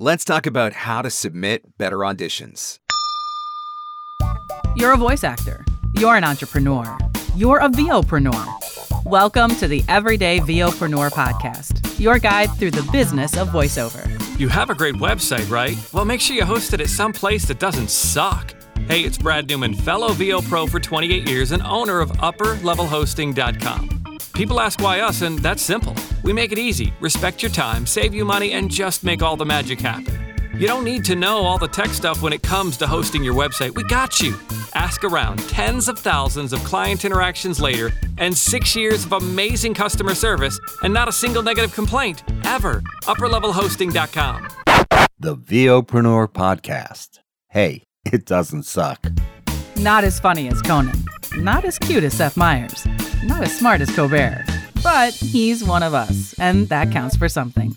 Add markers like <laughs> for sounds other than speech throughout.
let's talk about how to submit better auditions. You're a voice actor. You're an entrepreneur. You're a VOpreneur. Welcome to the Everyday VOpreneur podcast, your guide through the business of voiceover. You have a great website, right? Well, make sure you host it at some place that doesn't suck. Hey, it's Brad Newman, fellow VO Pro for 28 years and owner of UpperLevelHosting.com. People ask why us, and that's simple. We make it easy, respect your time, save you money, and just make all the magic happen. You don't need to know all the tech stuff when it comes to hosting your website. We got you. Ask around tens of thousands of client interactions later, and six years of amazing customer service, and not a single negative complaint, ever. UpperLevelHosting.com. The VOpreneur Podcast. Hey, it doesn't suck. Not as funny as Conan, not as cute as Seth Meyers, not as smart as Colbert, but he's one of us, and that counts for something.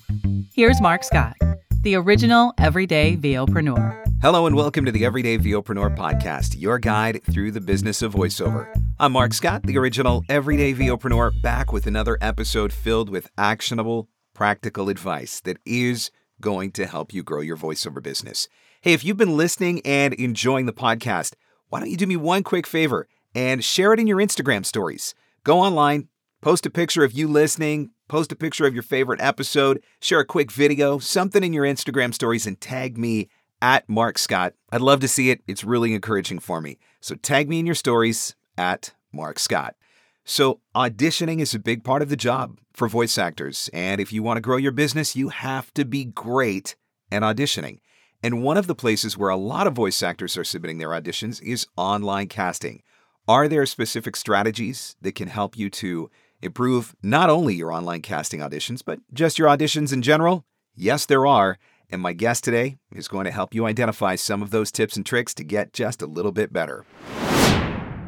Here's Mark Scott, the original everyday VOpreneur. Hello and welcome to the Everyday VOpreneur podcast, your guide through the business of voiceover. I'm Mark Scott, the original Everyday VOpreneur, back with another episode filled with actionable, practical advice that is going to help you grow your voiceover business. Hey, if you've been listening and enjoying the podcast, why don't you do me one quick favor and share it in your Instagram stories? Go online, post a picture of you listening, post a picture of your favorite episode, share a quick video, something in your Instagram stories, and tag me at Mark Scott. I'd love to see it. It's really encouraging for me. So tag me in your stories at Mark Scott. So, auditioning is a big part of the job for voice actors. And if you want to grow your business, you have to be great at auditioning. And one of the places where a lot of voice actors are submitting their auditions is online casting. Are there specific strategies that can help you to improve not only your online casting auditions, but just your auditions in general? Yes, there are. And my guest today is going to help you identify some of those tips and tricks to get just a little bit better.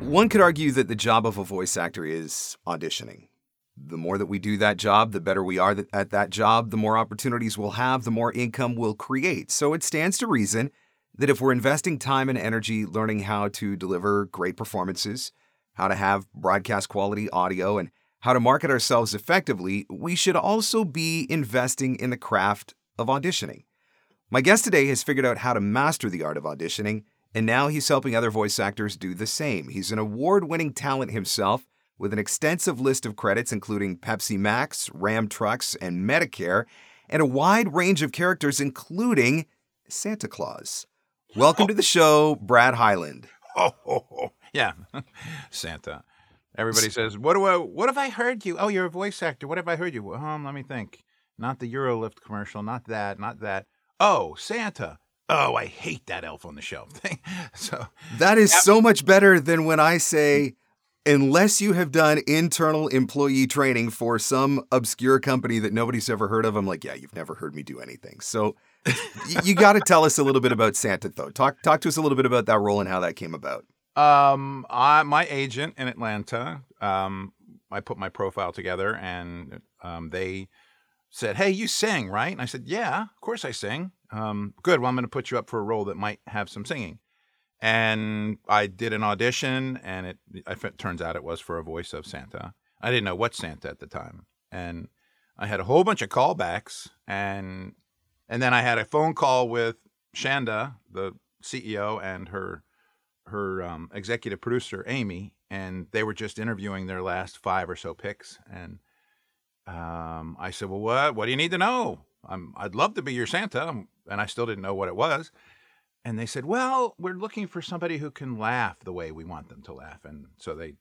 One could argue that the job of a voice actor is auditioning. The more that we do that job, the better we are at that job, the more opportunities we'll have, the more income we'll create. So it stands to reason that if we're investing time and energy learning how to deliver great performances, how to have broadcast quality audio, and how to market ourselves effectively, we should also be investing in the craft of auditioning. My guest today has figured out how to master the art of auditioning, and now he's helping other voice actors do the same. He's an award winning talent himself with an extensive list of credits including Pepsi Max, Ram Trucks, and Medicare, and a wide range of characters, including Santa Claus. Welcome to the show, Brad Highland. <laughs> Oh, oh, oh. yeah, <laughs> Santa. Everybody says, "What do I? What have I heard you? Oh, you're a voice actor. What have I heard you? Um, let me think. Not the Eurolift commercial. Not that. Not that. Oh, Santa. Oh, I hate that elf on the shelf <laughs> thing. so that is so much better than when I say, unless you have done internal employee training for some obscure company that nobody's ever heard of. I'm like, yeah, you've never heard me do anything. So you got to tell us a little bit about Santa, though. Talk talk to us a little bit about that role and how that came about. Um, I, my agent in Atlanta, um, I put my profile together, and um, they said, "Hey, you sing, right?" And I said, "Yeah, of course I sing." Um, good. Well, I'm going to put you up for a role that might have some singing. And I did an audition, and it, it turns out it was for a voice of Santa. I didn't know what Santa at the time, and I had a whole bunch of callbacks, and and then I had a phone call with Shanda, the CEO, and her her um, executive producer Amy, and they were just interviewing their last five or so picks. And um, I said, "Well, what what do you need to know? I'm, I'd love to be your Santa," and I still didn't know what it was. And they said, "Well, we're looking for somebody who can laugh the way we want them to laugh." And so they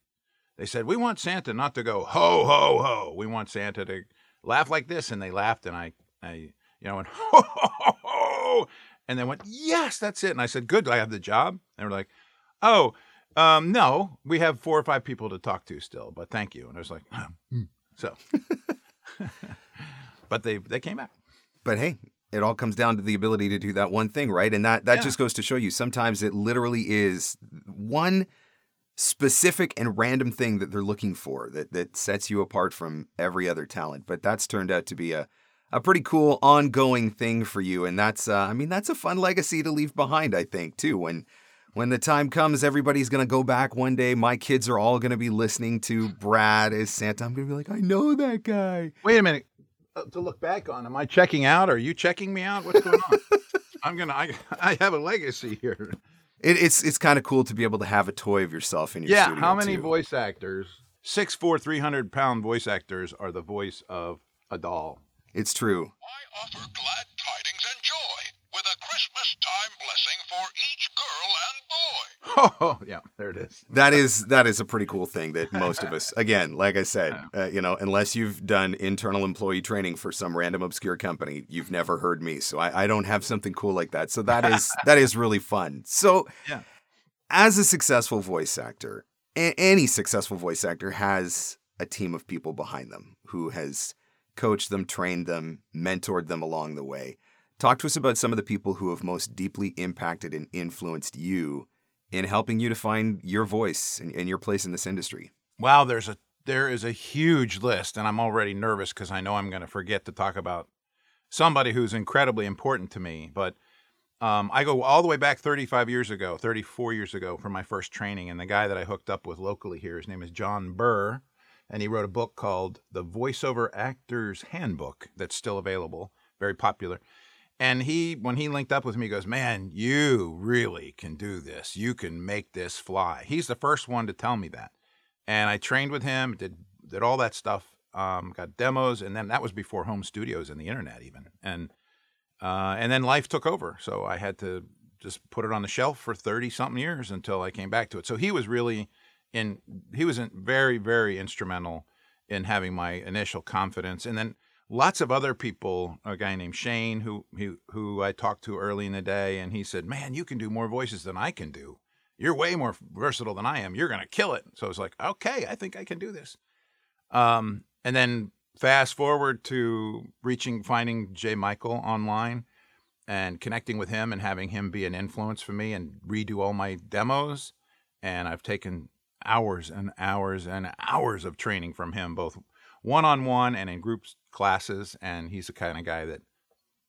they said, "We want Santa not to go ho ho ho. We want Santa to laugh like this." And they laughed, and I I you know, went, ho, ho, ho, ho, and then went, yes, that's it. And I said, good, do I have the job? And they were like, oh, um, no, we have four or five people to talk to still, but thank you. And I was like, hmm. so, but they, they came back. But hey, it all comes down to the ability to do that one thing, right? And that, that yeah. just goes to show you sometimes it literally is one specific and random thing that they're looking for that, that sets you apart from every other talent. But that's turned out to be a, a pretty cool ongoing thing for you and that's uh, i mean that's a fun legacy to leave behind i think too when when the time comes everybody's going to go back one day my kids are all going to be listening to brad as santa i'm going to be like i know that guy wait a minute uh, to look back on. Am I checking out? Are you checking me out? What's going on? <laughs> I'm gonna. I, I have a legacy here. It, it's it's kind of cool to be able to have a toy of yourself in your Yeah. studio. How many too. voice actors? Six four, three hundred pound voice actors are the voice of a doll. It's true. I offer glad tidings and joy with a Christmas time blessing for each girl and boy. <laughs> Oh, yeah. There it is. That is <laughs> that is a pretty cool thing that most of us, again, like I said, uh, you know, unless you've done internal employee training for some random obscure company, you've never heard me. So I, I don't have something cool like that. So that is <laughs> that is really fun. So, Yeah. as a successful voice actor, a- any successful voice actor has a team of people behind them who has coached them, trained them, mentored them along the way. Talk to us about some of the people who have most deeply impacted and influenced you in helping you to find your voice and, and your place in this industry. Wow, there's a there is a huge list, and I'm already nervous because I know I'm going to forget to talk about somebody who's incredibly important to me. But um, I go all the way back 35 years ago, 34 years ago, for my first training, and the guy that I hooked up with locally here, his name is John Burr, and he wrote a book called The Voiceover Actor's Handbook that's still available, very popular. And he, when he linked up with me, goes, "Man, you really can do this. You can make this fly." He's the first one to tell me that and I trained with him, did did all that stuff, um, got demos, and then that was before home studios and the internet even, and uh, and then life took over, so I had to just put it on the shelf for thirty something years until I came back to it. So he was really in, he was very very instrumental in having my initial confidence, and then lots of other people. A guy named Shane who who who I talked to early in the day, and he said, "Man, you can do more voices than I can do." you're way more versatile than I am. You're to kill it. So I was like, okay, I think I can do this. Um, and then fast forward to reaching, finding J. Michael online and connecting with him and having him be an influence for me and redo all my demos. And I've taken hours and hours and hours of training from him, both one on one and in group classes. And he's the kind of guy that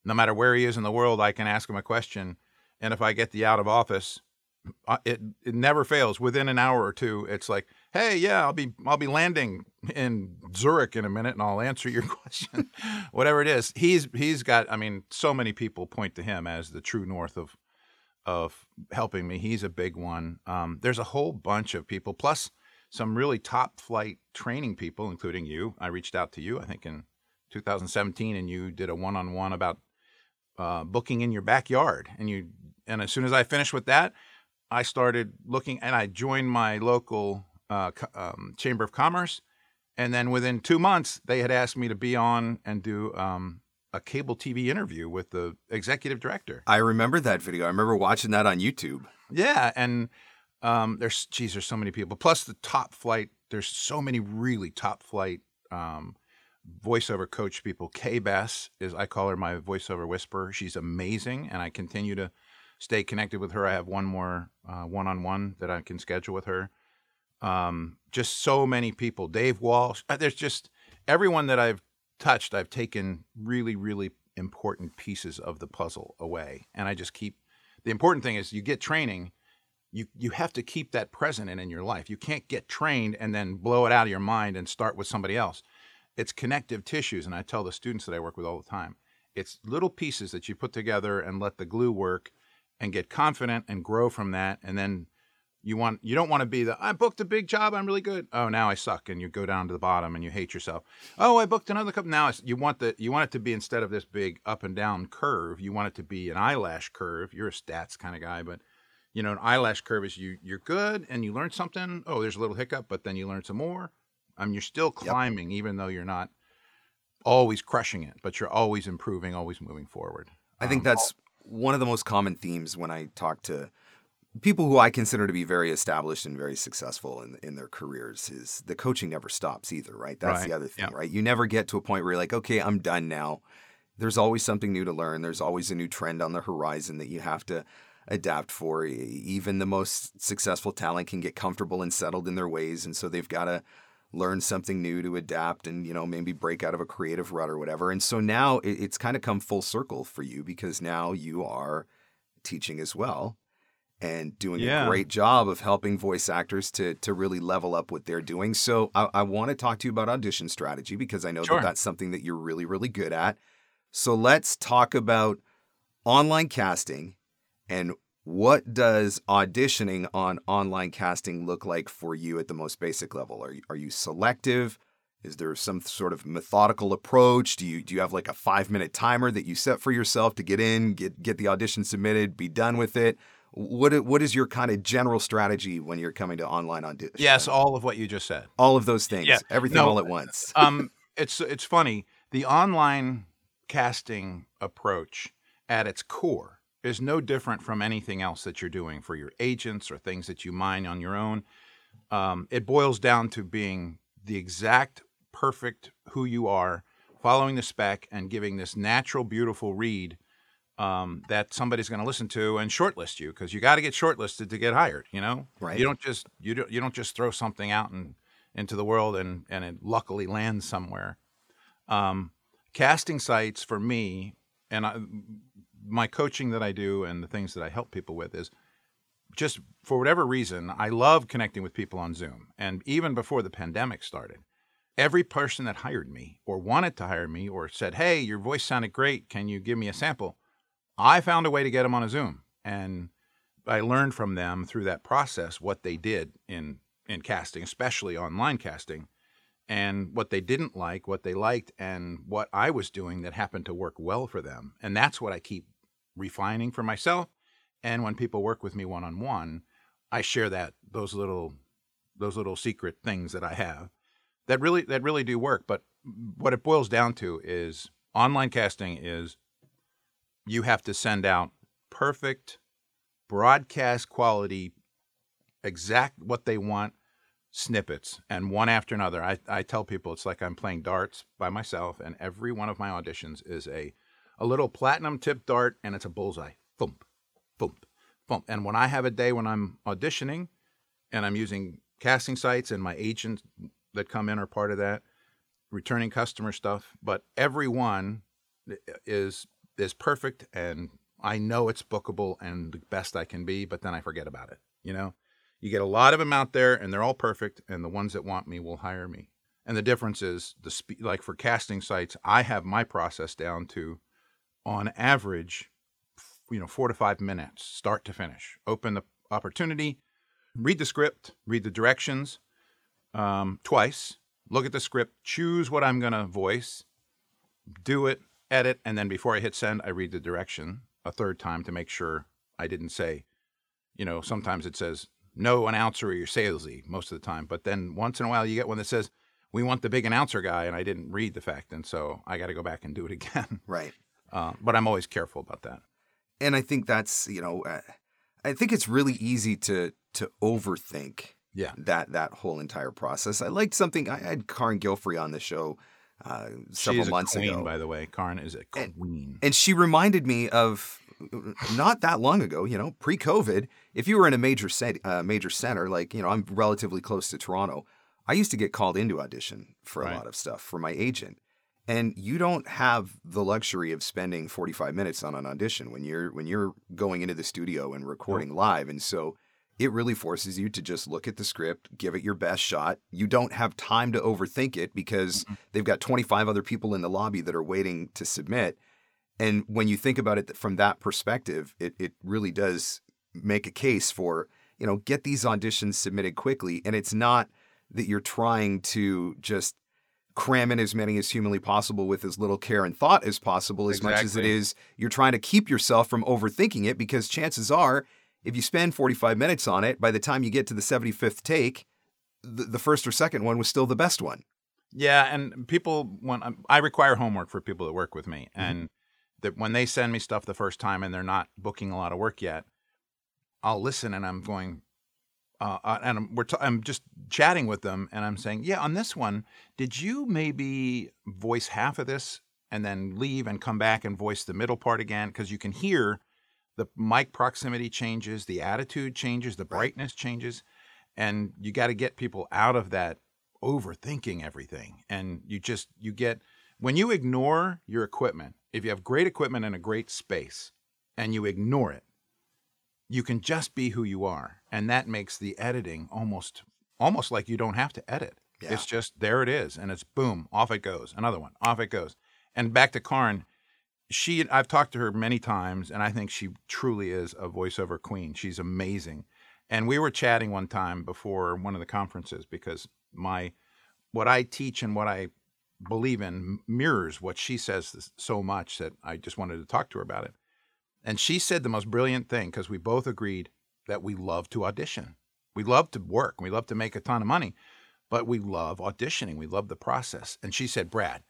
no matter where he is in the world, I can ask him a question. And if I get the out of office, uh, it it never fails. Within an hour or two, it's like, hey, yeah, I'll be I'll be landing in Zurich in a minute, and I'll answer your <laughs> question, whatever it is. He's he's got. I mean, so many people point to him as the true north of of helping me. He's a big one. Um, there's a whole bunch of people, plus some really top flight training people, including you. I reached out to you, I think in 2017, and you did a one on one about uh, booking in your backyard, and you. And as soon as I finished with that, I started looking and I joined my local uh, um, chamber of commerce. And then within two months, they had asked me to be on and do um, a cable TV interview with the executive director. I remember that video. I remember watching that on YouTube. Yeah. And um, there's, geez, there's so many people. Plus the top flight, there's so many really top flight um, voiceover coach people. Kay Bess is, I call her my voiceover whisperer. She's amazing. And I continue to stay connected with her. I have one more one on one that I can schedule with her. Um, just so many people. Dave Walsh. uh, There's just everyone that I've touched. I've taken really, really important pieces of the puzzle away, and I just keep. The important thing is you get training. You you have to keep that present and in your life. You can't get trained and then blow it out of your mind and start with somebody else. It's connective tissues, and I tell the students that I work with all the time. It's little pieces that you put together and let the glue work and get confident and grow from that and then you want you don't want to be the I booked a big job I'm really good. Oh now I suck and you go down to the bottom and you hate yourself. Oh I booked another couple now it's, you want the you want it to be instead of this big up and down curve you want it to be an eyelash curve. You're a stats kind of guy but you know an eyelash curve is you you're good and you learn something. Oh there's a little hiccup but then you learn some more. I mean you're still climbing even though you're not always crushing it but you're always improving always moving forward. I think um, that's one of the most common themes when I talk to people who I consider to be very established and very successful in in their careers is the coaching never stops either, right? That's Right, the other thing, yeah. right? You never get to a point where you're like, okay, I'm done now. There's always something new to learn. There's always a new trend on the horizon that you have to adapt for. Even the most successful talent can get comfortable and settled in their ways, and so they've got to learn something new to adapt and you know maybe break out of a creative rut or whatever. And so now it, it's kind of come full circle for you because now you are teaching as well. And doing Yeah. a great job of helping voice actors to to really level up what they're doing. So I, I want to talk to you about audition strategy because I know Sure. that that's something that you're really really good at. So let's talk about online casting and what does auditioning on online casting look like for you at the most basic level? Are you, are you selective? Is there some sort of methodical approach? Do you do you have like a five minute timer that you set for yourself to get in, get get the audition submitted, be done with it? What what is your kind of general strategy when you're coming to online audition? Yes, all of what you just said. all of those things, Yeah. everything No, all at once. <laughs> um, it's it's funny. The online casting approach, at its core, is no different from anything else that you're doing for your agents or things that you mine on your own. Um, it boils down to being the exact perfect who you are, following the spec, and giving this natural, beautiful read um, that somebody's going to listen to and shortlist you because you got to get shortlisted to get hired. You know, Right. You don't just you don't you don't just throw something out and into the world and and it luckily lands somewhere. Um, casting sites for me and I, my coaching that I do and the things that I help people with is just for whatever reason I love connecting with people on Zoom and even before the pandemic started. Every person that hired me or wanted to hire me or said, "Hey, your voice sounded great. Can you give me a sample?" I found a way to get them on a Zoom, and I learned from them through that process what they did in in casting, especially online casting, and what they didn't like, what they liked, and what I was doing that happened to work well for them. And that's what I keep refining for myself. And when people work with me one on one, I share that those little those little secret things that I have that really that really do work. But what it boils down to is online casting is you have to send out perfect broadcast quality exact what they want snippets and one after another. I, I tell people it's like i'm playing darts by myself and every one of my auditions is a a little platinum tip dart and it's a bullseye. Thump thump thump. And when i have a day when i'm auditioning and i'm using casting sites and my agents that come in are part of that returning customer stuff but every one is is perfect and I know it's bookable and the best I can be, but then I forget about it. You know, you get a lot of them out there and they're all perfect, and the ones that want me will hire me. And the difference is the speed. Like for casting sites, I have my process down to, on average, you know, four to five minutes, start to finish. Open the opportunity, read the script, read the directions um, twice, look at the script, choose what I'm going to voice, do it, edit, and then before I hit send, I read the direction a third time to make sure I didn't say, you know, sometimes it says no announcer or you're salesy most of the time, but then once in a while you get one that says we want the big announcer guy, and I didn't read the fact, and so I got to go back and do it <laughs> again. right. Uh, but I'm always careful about that. and I think that's you know, uh, I think it's really easy to to overthink Yeah. that that whole entire process. I liked something. I had Karin Gilfry on the show uh, several months queen, ago, by the way. Karin is a queen. and she reminded me of not that long ago. You know, pre-COVID, if you were in a major set, uh, major center, like you know, I'm relatively close to Toronto. I used to get called into audition for a Right. lot of stuff for my agent. And you don't have the luxury of spending 45 minutes on an audition when you're when you're going into the studio and recording live. And so it really forces you to just look at the script, give it your best shot. You don't have time to overthink it because mm-hmm. they've got 25 other people in the lobby that are waiting to submit. And when you think about it from that perspective, it, it really does make a case for, you know, get these auditions submitted quickly. And it's not that you're trying to just cram in as many as humanly possible with as little care and thought as possible, as much as it is you're trying to keep yourself from overthinking it because chances are, if you spend 45 minutes on it, by the time you get to the 75th take, the, the first or second one was still the best one. Yeah, and people when um, I require homework for people that work with me, and that when they send me stuff the first time and they're not booking a lot of work yet, I'll listen and I'm going, uh, uh, and I'm, we're t- I'm just chatting with them and I'm saying, yeah, on this one, did you maybe voice half of this and then leave and come back and voice the middle part again? Because you can hear the mic proximity changes, the attitude changes, the brightness changes, and you got to get people out of that overthinking everything. And you just you get when you ignore your equipment. If you have great equipment in a great space and you ignore it, you can just be who you are, and that makes the editing almost almost like you don't have to edit. Yeah. It's just there it is, and it's boom, off it goes. Another one, off it goes. And back to Karin, she I've talked to her many times, and I think she truly is a voiceover queen. She's amazing. And we were chatting one time before one of the conferences because my what I teach and what I believe in mirrors what she says so much that I just wanted to talk to her about it. And she said the most brilliant thing because we both agreed that we love to audition. We love to work. We love to make a ton of money, but we love auditioning. We love the process. And she said, Brad,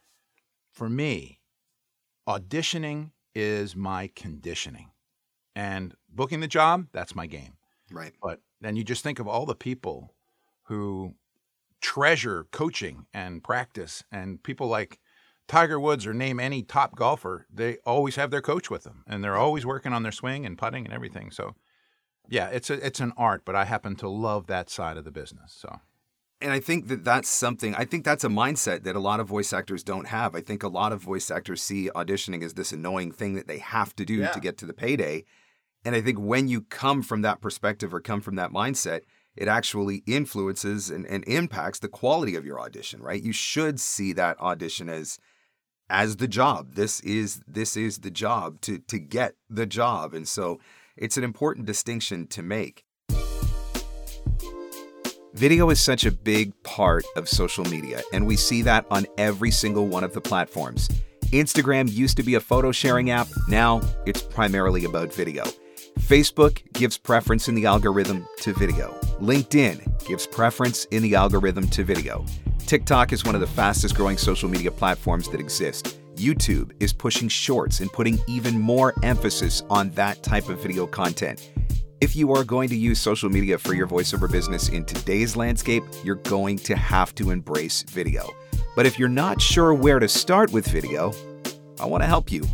for me, auditioning is my conditioning. And booking the job, that's my game. Right. But then you just think of all the people who treasure coaching and practice, and people like Tiger Woods or name any top golfer, they always have their coach with them, and they're always working on their swing and putting and everything. So, yeah, it's a it's an art, but I happen to love that side of the business. So, And I think that that's something, I think that's a mindset that a lot of voice actors don't have. I think a lot of voice actors see auditioning as this annoying thing that they have to do Yeah. to get to the payday. And I think when you come from that perspective or come from that mindset, it actually influences and, and impacts the quality of your audition, right? You should see that audition as as the job. This is this is the job to to get the job. And so it's an important distinction to make. Video is such a big part of social media, and we see that on every single one of the platforms. Instagram used to be a photo sharing app, now it's primarily about video. Facebook gives preference in the algorithm to video. LinkedIn gives preference in the algorithm to video. TikTok is one of the fastest growing social media platforms that exist. YouTube is pushing shorts and putting even more emphasis on that type of video content. If you are going to use social media for your voiceover business in today's landscape, you're going to have to embrace video. But if you're not sure where to start with video, I want to help you.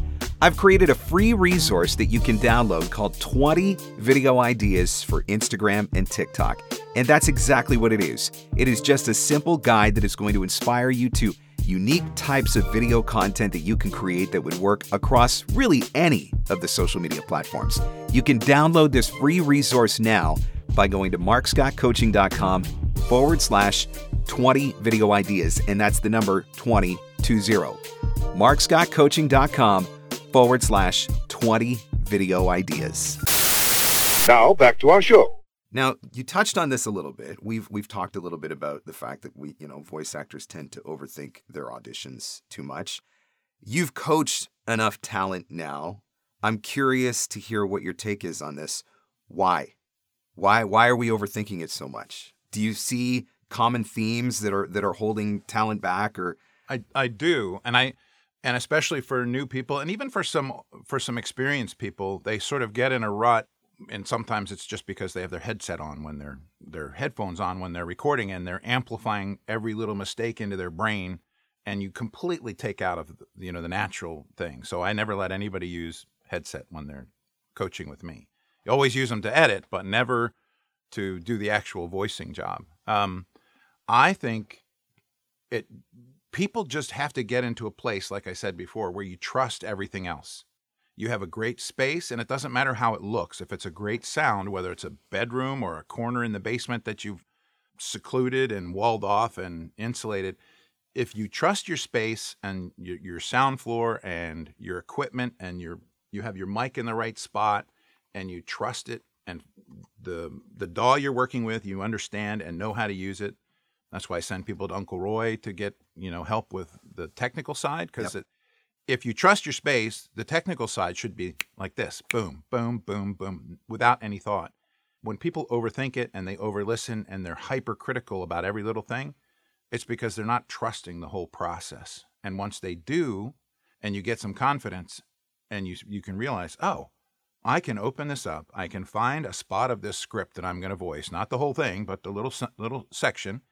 I've created a free resource that you can download called 20 Video Ideas for Instagram and TikTok. And that's exactly what it is. It is just a simple guide that is going to inspire you to unique types of video content that you can create that would work across really any of the social media platforms. You can download this free resource now by going to markscottcoaching.com forward slash 20 video ideas, and that's the number 2020. markscottcoaching.com forward slash 20 video ideas. Now, back to our show. Now, you touched on this a little bit. We've we've talked a little bit about the fact that we, you know, voice actors tend to overthink their auditions too much. You've coached enough talent now. I'm curious to hear what your take is on this. Why? Why why are we overthinking it so much? Do you see common themes that are that are holding talent back or I I do, and I and especially for new people, and even for some for some experienced people, they sort of get in a rut, and sometimes it's just because they have their headset on when they're their headphones on when they're recording, and they're amplifying every little mistake into their brain, and you completely take out of the, you know the natural thing. So I never let anybody use headset when they're coaching with me. You always use them to edit, but never to do the actual voicing job. Um, I think it people just have to get into a place like i said before where you trust everything else you have a great space and it doesn't matter how it looks. If it's a great sound whether it's a bedroom or a corner in the basement that you've secluded and walled off and insulated if you trust your space and your, your sound floor and your equipment and your you have your mic in the right spot and you trust it and the the DAW you're working with you understand and know how to use it. That's why I send people to Uncle Roy to get you know help with the technical side because if you trust your space, the technical side should be like this: boom, boom, boom, boom, without any thought. When people overthink it and they overlisten and they're hypercritical about every little thing, it's because they're not trusting the whole process. And once they do, and you get some confidence, and you you can realize, oh, I can open this up. I can find a spot of this script that I'm going to voice, not the whole thing, but the little little section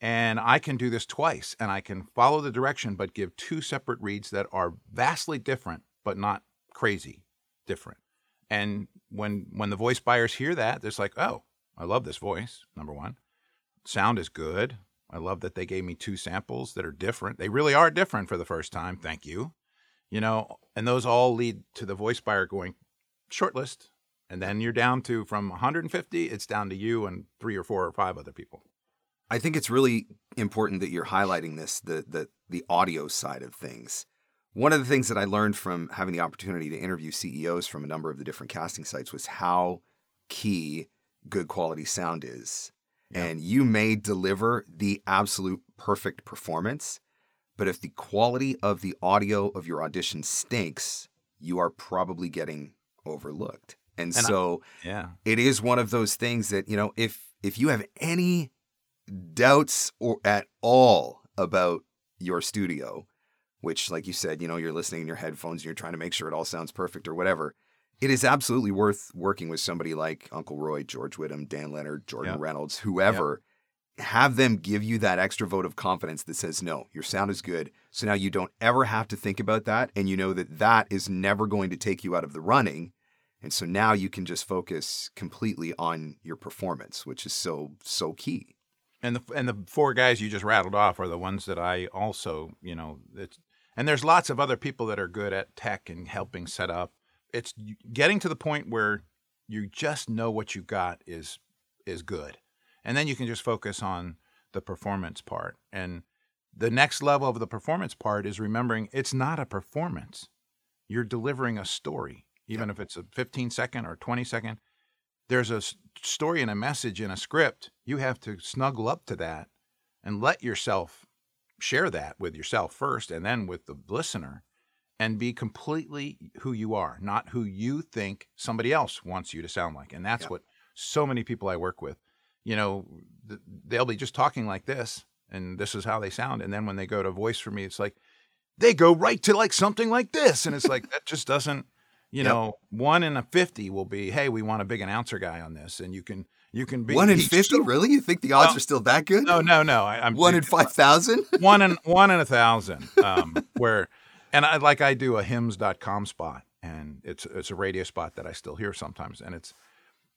and I can do this twice and I can follow the direction but give two separate reads that are vastly different but not crazy different. And when when the voice buyers hear that, it's like, "Oh, I love this voice." Number 1. Sound is good. I love that they gave me two samples that are different. They really are different for the first time. Thank you. You know, and those all lead to the voice buyer going, "Shortlist. And then you're down to from 150, it's down to you and three or four or five other people. I think it's really important that you're highlighting this, the the the audio side of things. One of the things that I learned from having the opportunity to interview CEOs from a number of the different casting sites was how key good quality sound is. Yeah. And you may deliver the absolute perfect performance, but if the quality of the audio of your audition stinks, you are probably getting overlooked. And, And I- so Yeah. it is one of those things that, you know, if if you have any doubts or at all about your studio, which like you said, you know, you're listening in your headphones and you're trying to make sure it all sounds perfect or whatever, it is absolutely worth working with somebody like Uncle Roy, George Whittam, Dan Leonard, Jordan Yeah. Reynolds, whoever. Have them give you that extra vote of confidence that says, no, your sound is good. So now you don't ever have to think about that. And you know that that is never going to take you out of the running. And so now you can just focus completely on your performance, which is so, so key. And the and the four guys you just rattled off are the ones that I also, you know, it's and there's lots of other people that are good at tech and helping set up. It's getting to the point where you just know what you got is is good. And then you can just focus on the performance part. And the next level of the performance part is remembering it's not a performance. You're delivering a story, even if it's a 15 second or 20 second. There's a story and a message in a script. You have to snuggle up to that and let yourself share that with yourself first and then with the listener and be completely who you are, not who you think somebody else wants you to sound like. And that's what so many people I work with, you know, th- they'll be just talking like this and this is how they sound. And then when they go to voice for me, it's like they go right to like something like this. And it's like, that just doesn't, you Yep. know, one in a 50 will be, hey, we want a big announcer guy on this. And you can, you can be One in 50? really? You think the odds Well, are still that good? No, no, no. I, I'm One in <laughs> 5,000? one in <laughs> one in a thousand. Um, where, and I like I do a hims.com spot, and it's it's a radio spot that I still hear sometimes, and it's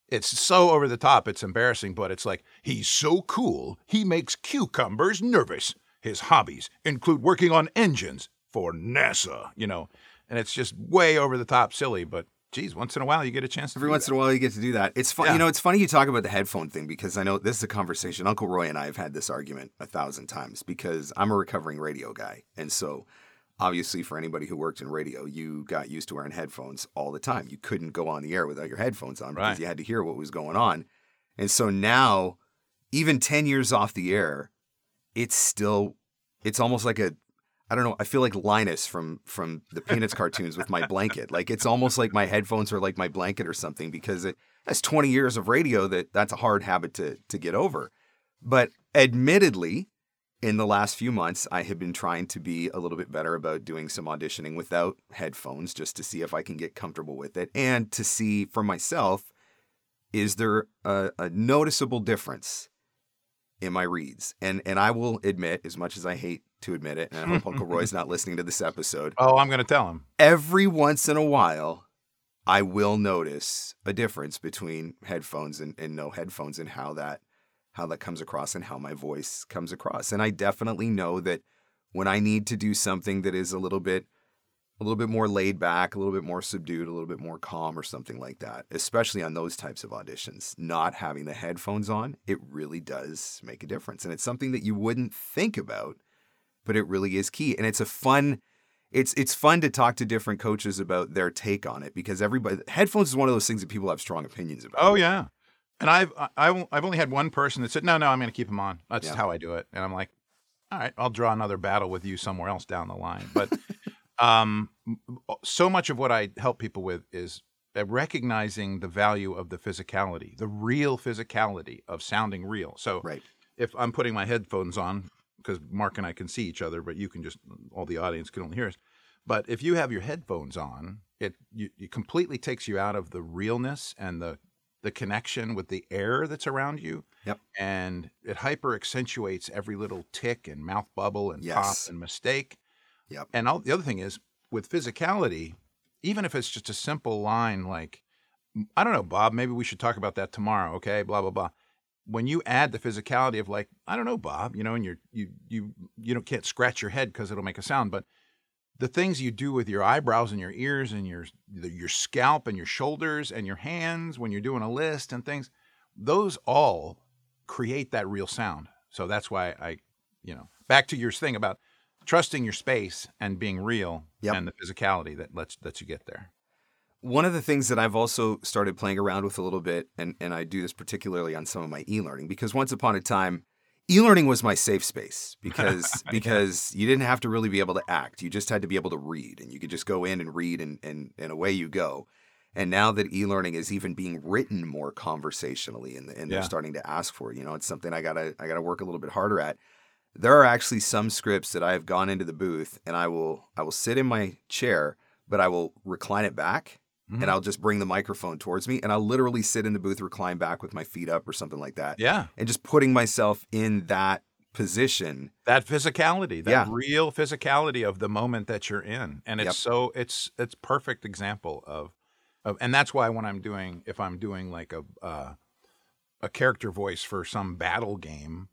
it's so over the top, it's embarrassing, but it's like he's so cool, he makes cucumbers nervous. His hobbies include working on engines for NASA, you know, and it's just way over the top, silly, but geez, once in a while you get a chance to Every once that. in a while, you get to do that. It's fun. Yeah. You know, it's funny you talk about the headphone thing because I know this is a conversation. Uncle Roy and I have had this argument a thousand times because I'm a recovering radio guy, and so obviously, for anybody who worked in radio, you got used to wearing headphones all the time. You couldn't go on the air without your headphones on because Right. you had to hear what was going on. And so now, even ten years off the air, it's still, it's almost like a I don't know. I feel like Linus from from the Peanuts cartoons with my blanket. Like it's almost like my headphones are like my blanket or something because it that's 20 years of radio that that's a hard habit to to get over. But admittedly, in the last few months, I have been trying to be a little bit better about doing some auditioning without headphones just to see if I can get comfortable with it and to see for myself is there a, a noticeable difference in my reads. And and I will admit, as much as I hate to admit it, and I hope Uncle <laughs> Roy's not listening to this episode, Oh, I'm going to tell him. every once in a while, I will notice a difference between headphones and, and no headphones and how that how that comes across and how my voice comes across. And I definitely know that when I need to do something that is a little bit a little bit more laid back, a little bit more subdued, a little bit more calm or something like that, especially on those types of auditions, not having the headphones on, it really does make a difference. And it's something that you wouldn't think about, but it really is key. And it's a fun it's it's fun to talk to different coaches about their take on it because everybody headphones is one of those things that people have strong opinions about. Oh yeah, and I've I, I've only had one person that said no, no, I'm going to keep them on. That's Yeah. how I do it, and I'm like, all right, I'll draw another battle with you somewhere else down the line. But <laughs> um, so much of what I help people with is uh, recognizing the value of the physicality, the real physicality of sounding real. So Right. if I'm putting my headphones on, because Mark and I can see each other, but you can just all the audience can only hear us. But if you have your headphones on, it you, it completely takes you out of the realness and the the connection with the air that's around you. Yep. And it hyper accentuates every little tick and mouth bubble and Yes. pop and mistake. Yep. And all, the other thing is with physicality, even if it's just a simple line like, I don't know, Bob, maybe we should talk about that tomorrow. Okay. Blah, blah, blah. When you add the physicality of like, I don't know, Bob, you know, and you're, you, you, you don't, can't scratch your head because it'll make a sound, but the things you do with your eyebrows and your ears and your your scalp and your shoulders and your hands when you're doing a list and things, those all create that real sound. So that's why I, you know, back to your thing about trusting your space and being real Yep. and the physicality that lets lets you get there. One of the things that I've also started playing around with a little bit, and, and I do this particularly on some of my e-learning, because once upon a time, e-learning was my safe space <laughs> because because you didn't have to really be able to act. You just had to be able to read, and you could just go in and read, and and, and away you go. And now that e-learning is even being written more conversationally, and, and they're starting to ask for it, you know, it's something I gotta I gotta work a little bit harder at. There are actually some scripts that I have gone into the booth, and I will I will sit in my chair, but I will recline it back Mhm. and I'll just bring the microphone towards me and I'll literally sit in the booth, recline back with my feet up or something like that. Yeah, And just putting myself in that position. that physicality, that Yeah. real physicality of the moment that you're in, and it's Yep. so it's it's perfect example of, of, and that's why when I'm doing if I'm doing like a uh, a character voice for some battle game,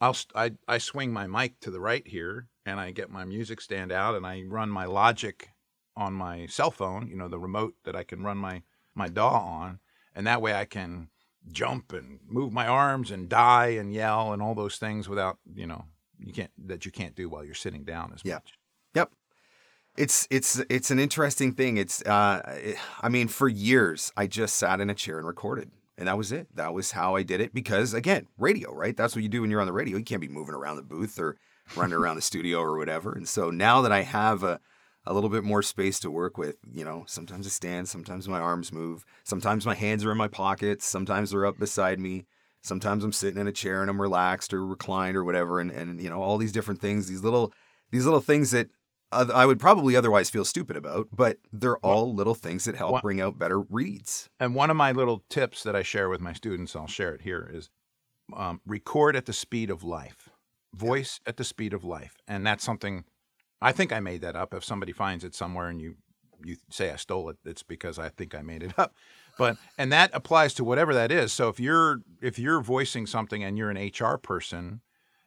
I'll I I swing my mic to the right here, and I get my music stand out, and I run my Logic on my cell phone, you know, the remote that I can run my my DAW on, and that way I can jump and move my arms and die and yell and all those things without you know you can't that you can't do while you're sitting down as Yeah. much. Yep. It's it's it's an interesting thing. It's uh I mean for years I just sat in a chair and recorded. And that was it. That was how I did it because again, radio, right? That's what you do when you're on the radio. You can't be moving around the booth or running around the studio or whatever. And so now that I have a a little bit more space to work with, you know, sometimes I stand, sometimes my arms move, sometimes my hands are in my pockets, sometimes they're up beside me, sometimes I'm sitting in a chair and I'm relaxed or reclined or whatever and and you know, all these different things, these little these little things that I would probably otherwise feel stupid about, but they're all little things that help bring out better reads. And one of my little tips that I share with my students, I'll share it here, is um, record at the speed of life, voice at the speed of life, and that's something. I think I made that up. If somebody finds it somewhere and you you say I stole it, it's because I think I made it up. But and that applies to whatever that is. So if you're if you're voicing something and you're an HR person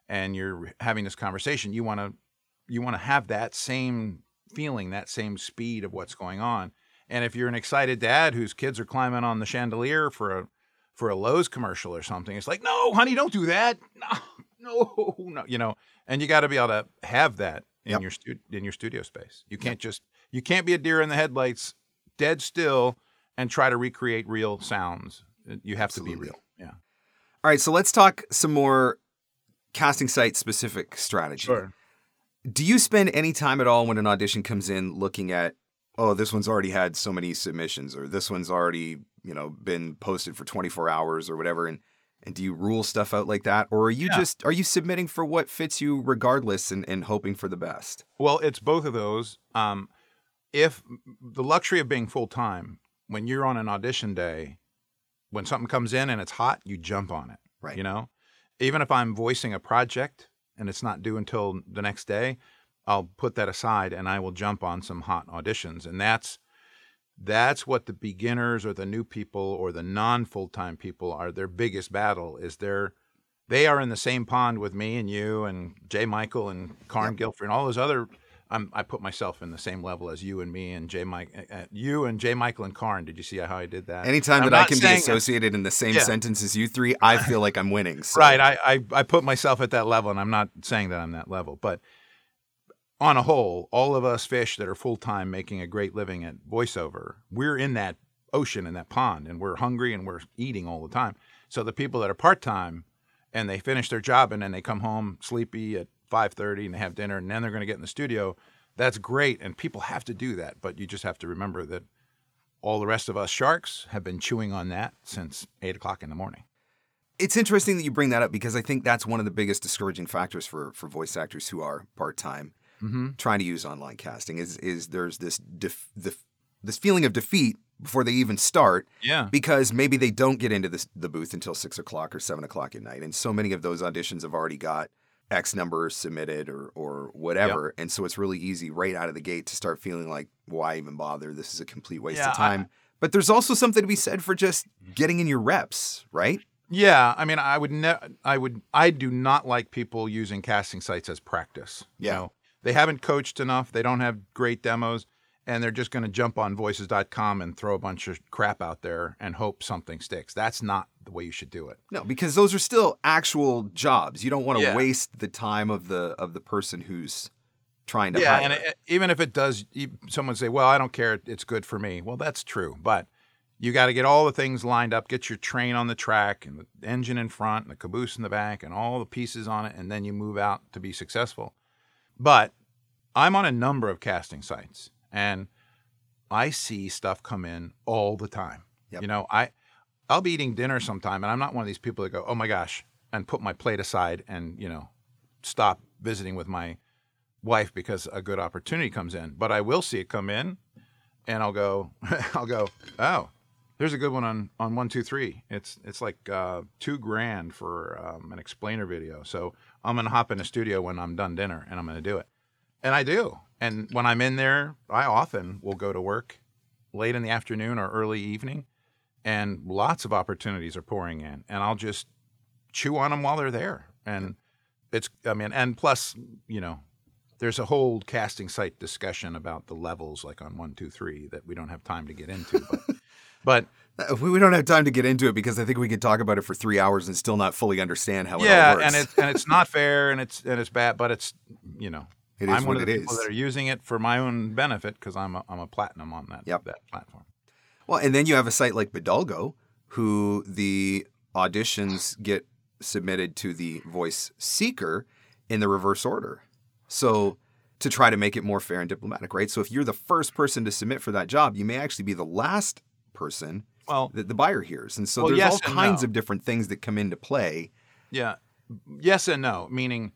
and you're having this conversation, you want to you want to have that same feeling, that same speed of what's going on. And if you're an excited dad whose kids are climbing on the chandelier for a for a Lowe's commercial or something, it's like, no, honey, don't do that. <laughs> No, no, no. You know, and you got to be able to have that in Yep. your stu- in your studio space. You can't just you can't be a deer in the headlights, dead still, and try to recreate real sounds. Uh, you have to be real. Yeah. All right, so let's talk some more casting site specific strategy. Do you spend any time at all when an audition comes in looking at, oh, this one's already had so many submissions, or this one's already, you know, been posted for 24 hours or whatever, and and do you rule stuff out like that, or are you Yeah. just are you submitting for what fits you regardless and, and hoping for the best? Well, it's both of those. Um, if the luxury of being full time, when you're on an audition day, when something comes in and it's hot, you jump on it. Right. You know, even if I'm voicing a project and it's not due until the next day, I'll put that aside and I will jump on some hot auditions. And that's that's what the beginners or the new people or the non full time people are their biggest battle is they're they are in the same pond with me and you and J. Michael and Karin Gilfry and all those other. I'm, I put myself in the same level as you and me and Jay Mike, uh, uh, you and J. Michael and Karin. Did you see how I did that? Anytime that I can be associated in the same Yeah. sentence as you three, I feel like I'm winning. So. Right. I, I I put myself at that level, and I'm not saying that I'm that level, but on a whole, all of us fish that are full time making a great living at voiceover, we're in that ocean in that pond, and we're hungry and we're eating all the time. So the people that are part time and they finish their job and then they come home sleepy at five thirty and they have dinner and then they're going to get in the studio. That's great, and people have to do that, but you just have to remember that all the rest of us sharks have been chewing on that since eight o'clock in the morning. it's interesting that you bring that up because I think that's one of the biggest discouraging factors for for voice actors who are part time Mm-hmm. trying to use online casting is is there's this def, the, this feeling of defeat before they even start Yeah. because maybe they don't get into this, the booth until six o'clock or seven o'clock at night, and so many of those auditions have already got X number submitted or or whatever, and so it's really easy right out of the gate to start feeling like why even bother? This is a complete waste Yeah, of I- time. but there's also something to be said for just mm-hmm. getting in your reps, right? Yeah, I mean, I would ne- I would I do not like people using casting sites as practice. Yeah. You know, they haven't coached enough. They don't have great demos, and they're just going to jump on voices.com and throw a bunch of crap out there and hope something sticks. That's not the way you should do it. No, because those are still actual jobs. You don't want to Yeah. waste the time of the of the person who's trying to Yeah, hire. and it, even if it does, someone say, "Well, I don't care. It's good for me." Well, that's true, but you got to get all the things lined up. Get your train on the track and the engine in front and the caboose in the back and all the pieces on it, and then you move out to be successful. But I'm on a number of casting sites, and I see stuff come in all the time. Yep. You know, I I'll be eating dinner sometime, and I'm not one of these people that go, "Oh my gosh," and put my plate aside and you know stop visiting with my wife because a good opportunity comes in. But I will see it come in, and I'll go, <laughs> I'll go, oh, there's a good one on on one two three. It's it's like uh, two grand for um, an explainer video. So I'm gonna hop in the studio when I'm done dinner, and I'm gonna do it, and I do. And when I'm in there, I often will go to work late in the afternoon or early evening, and lots of opportunities are pouring in, and I'll just chew on them while they're there. And it's, I mean, and plus, you know, there's a whole casting site discussion about the levels, like on one, two, three, that we don't have time to get into. But, <laughs> but Uh, we don't have time to get into it because I think we could talk about it for three hours and still not fully understand how it all yeah, works. and it's and it's not fair, and it's and it's bad, but it's you know, It is I'm one what of the people is. that are using it for my own benefit because I'm a, I'm a platinum on that Yep. that platform. Well, and then you have a site like Bodalgo, who the auditions get submitted to the voice seeker in the reverse order. So to try to make it more fair and diplomatic, right? So if you're the first person to submit for that job, you may actually be the last person Well, that the buyer hears. And so Well, there's yes all kinds no. of different things that come into play. yeah, yes and no, meaning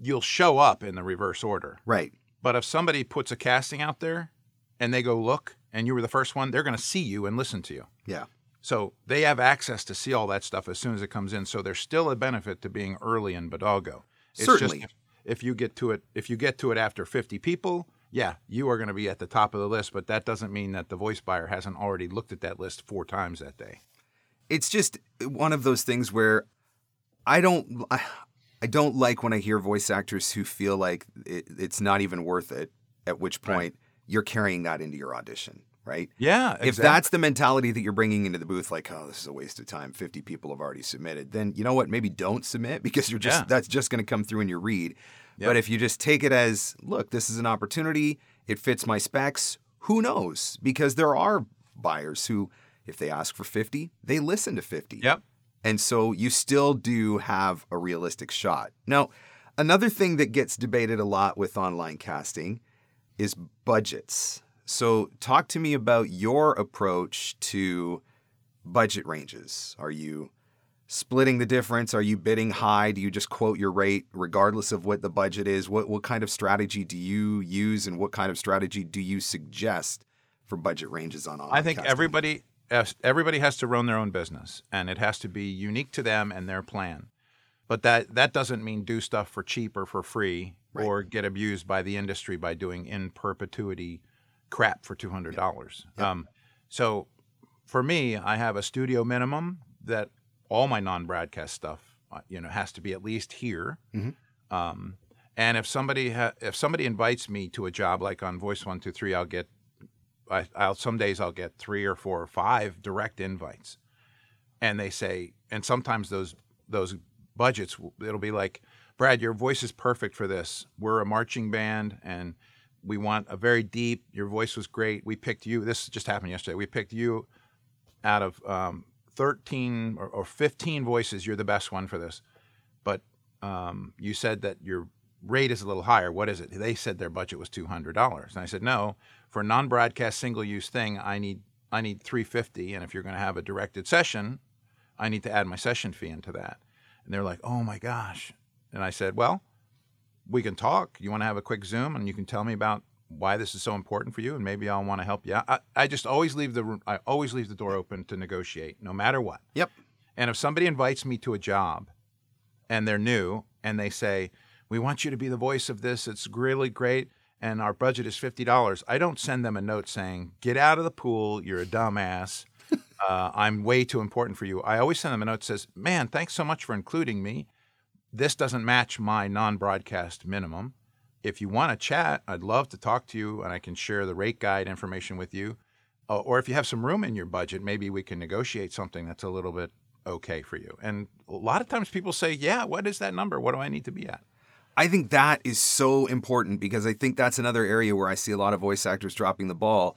you'll show up in the reverse order. Right. But if somebody puts a casting out there and they go look and you were the first one, they're going to see you and listen to you. Yeah. So they have access to see all that stuff as soon as it comes in. So there's still a benefit to being early in Bodalgo. It's Certainly. Just if, if you get to it, if you get to it after 50 people, yeah, you are going to be at the top of the list. But that doesn't mean that the voice buyer hasn't already looked at that list four times that day. it's just one of those things where I don't I, I don't like when I hear voice actors who feel like it, it's not even worth it. At which point you're carrying that into your audition, right? Yeah, If that's the mentality that you're bringing into the booth, like, oh, this is a waste of time. Fifty people have already submitted. Then you know what? Maybe don't submit <laughs> because you're just Yeah. that's just going to come through in your read. Yep. But if you just take it as, look, this is an opportunity. It fits my specs. Who knows? Because there are buyers who, if they ask for fifty, they listen to fifty. Yep. And so you still do have a realistic shot. Now, another thing that gets debated a lot with online casting is budgets. So, talk to me about your approach to budget ranges. Are you splitting the difference? Are you bidding high? Do you just quote your rate regardless of what the budget is? What what kind of strategy do you use and what kind of strategy do you suggest for budget ranges on online I think casting? everybody everybody has to run their own business, and it has to be unique to them and their plan. But that that doesn't mean do stuff for cheap or for free, Right. or get abused by the industry by doing in perpetuity crap for two hundred dollars. Um, so, for me, I have a studio minimum that all my non-broadcast stuff, uh, you know, has to be at least here. Mhm. Um, and if somebody ha- if somebody invites me to a job like on Voice One Two Three, I'll get I, I'll some days I'll get three or four or five direct invites, and they say, and sometimes those those budgets it'll be like, Brad, your voice is perfect for this. We're a marching band, and we want a very deep. Your voice was great. We picked you. This just happened yesterday. We picked you out of um, thirteen or, or fifteen voices. You're the best one for this, but um, you said that your rate is a little higher. What is it? They said their budget was two hundred dollars, and I said no. For a non-broadcast single-use thing, I need I need three fifty, and if you're going to have a directed session, I need to add my session fee into that. And they're like, oh my gosh, and I said, well, we can talk. You want to have a quick Zoom, and you can tell me about why this is so important for you, and maybe I'll want to help you. I, I just always leave the room- I always leave the door open to negotiate, no matter what. Yep. And if somebody invites me to a job and they're new and they say, We want you to be the voice of this, it's really great, and our budget is $50, I don't send them a note saying, Get out of the pool, you're a dumbass. Uh, I'm way too important for you. I always send them a note that says, Man, thanks so much for including me. This doesn't match my non broadcast minimum. if you want to chat, I'd love to talk to you, and I can share the rate guide information with you. Uh, or if you have some room in your budget, maybe we can negotiate something that's a little bit okay for you. And a lot of times people say, "Yeah, what is that number? What do I need to be at?" I think that is so important because I think that's another area where I see a lot of voice actors dropping the ball.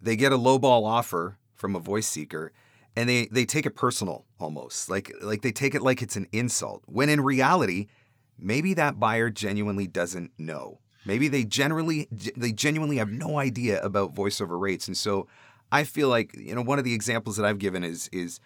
They get a low ball offer from a voice seeker and they they take it personal almost. Like like they take it like it's an insult. When in reality, maybe that buyer genuinely doesn't know. Maybe they generally they genuinely have no idea about voiceover rates. And so I feel like, you know, one of the examples that I've given is is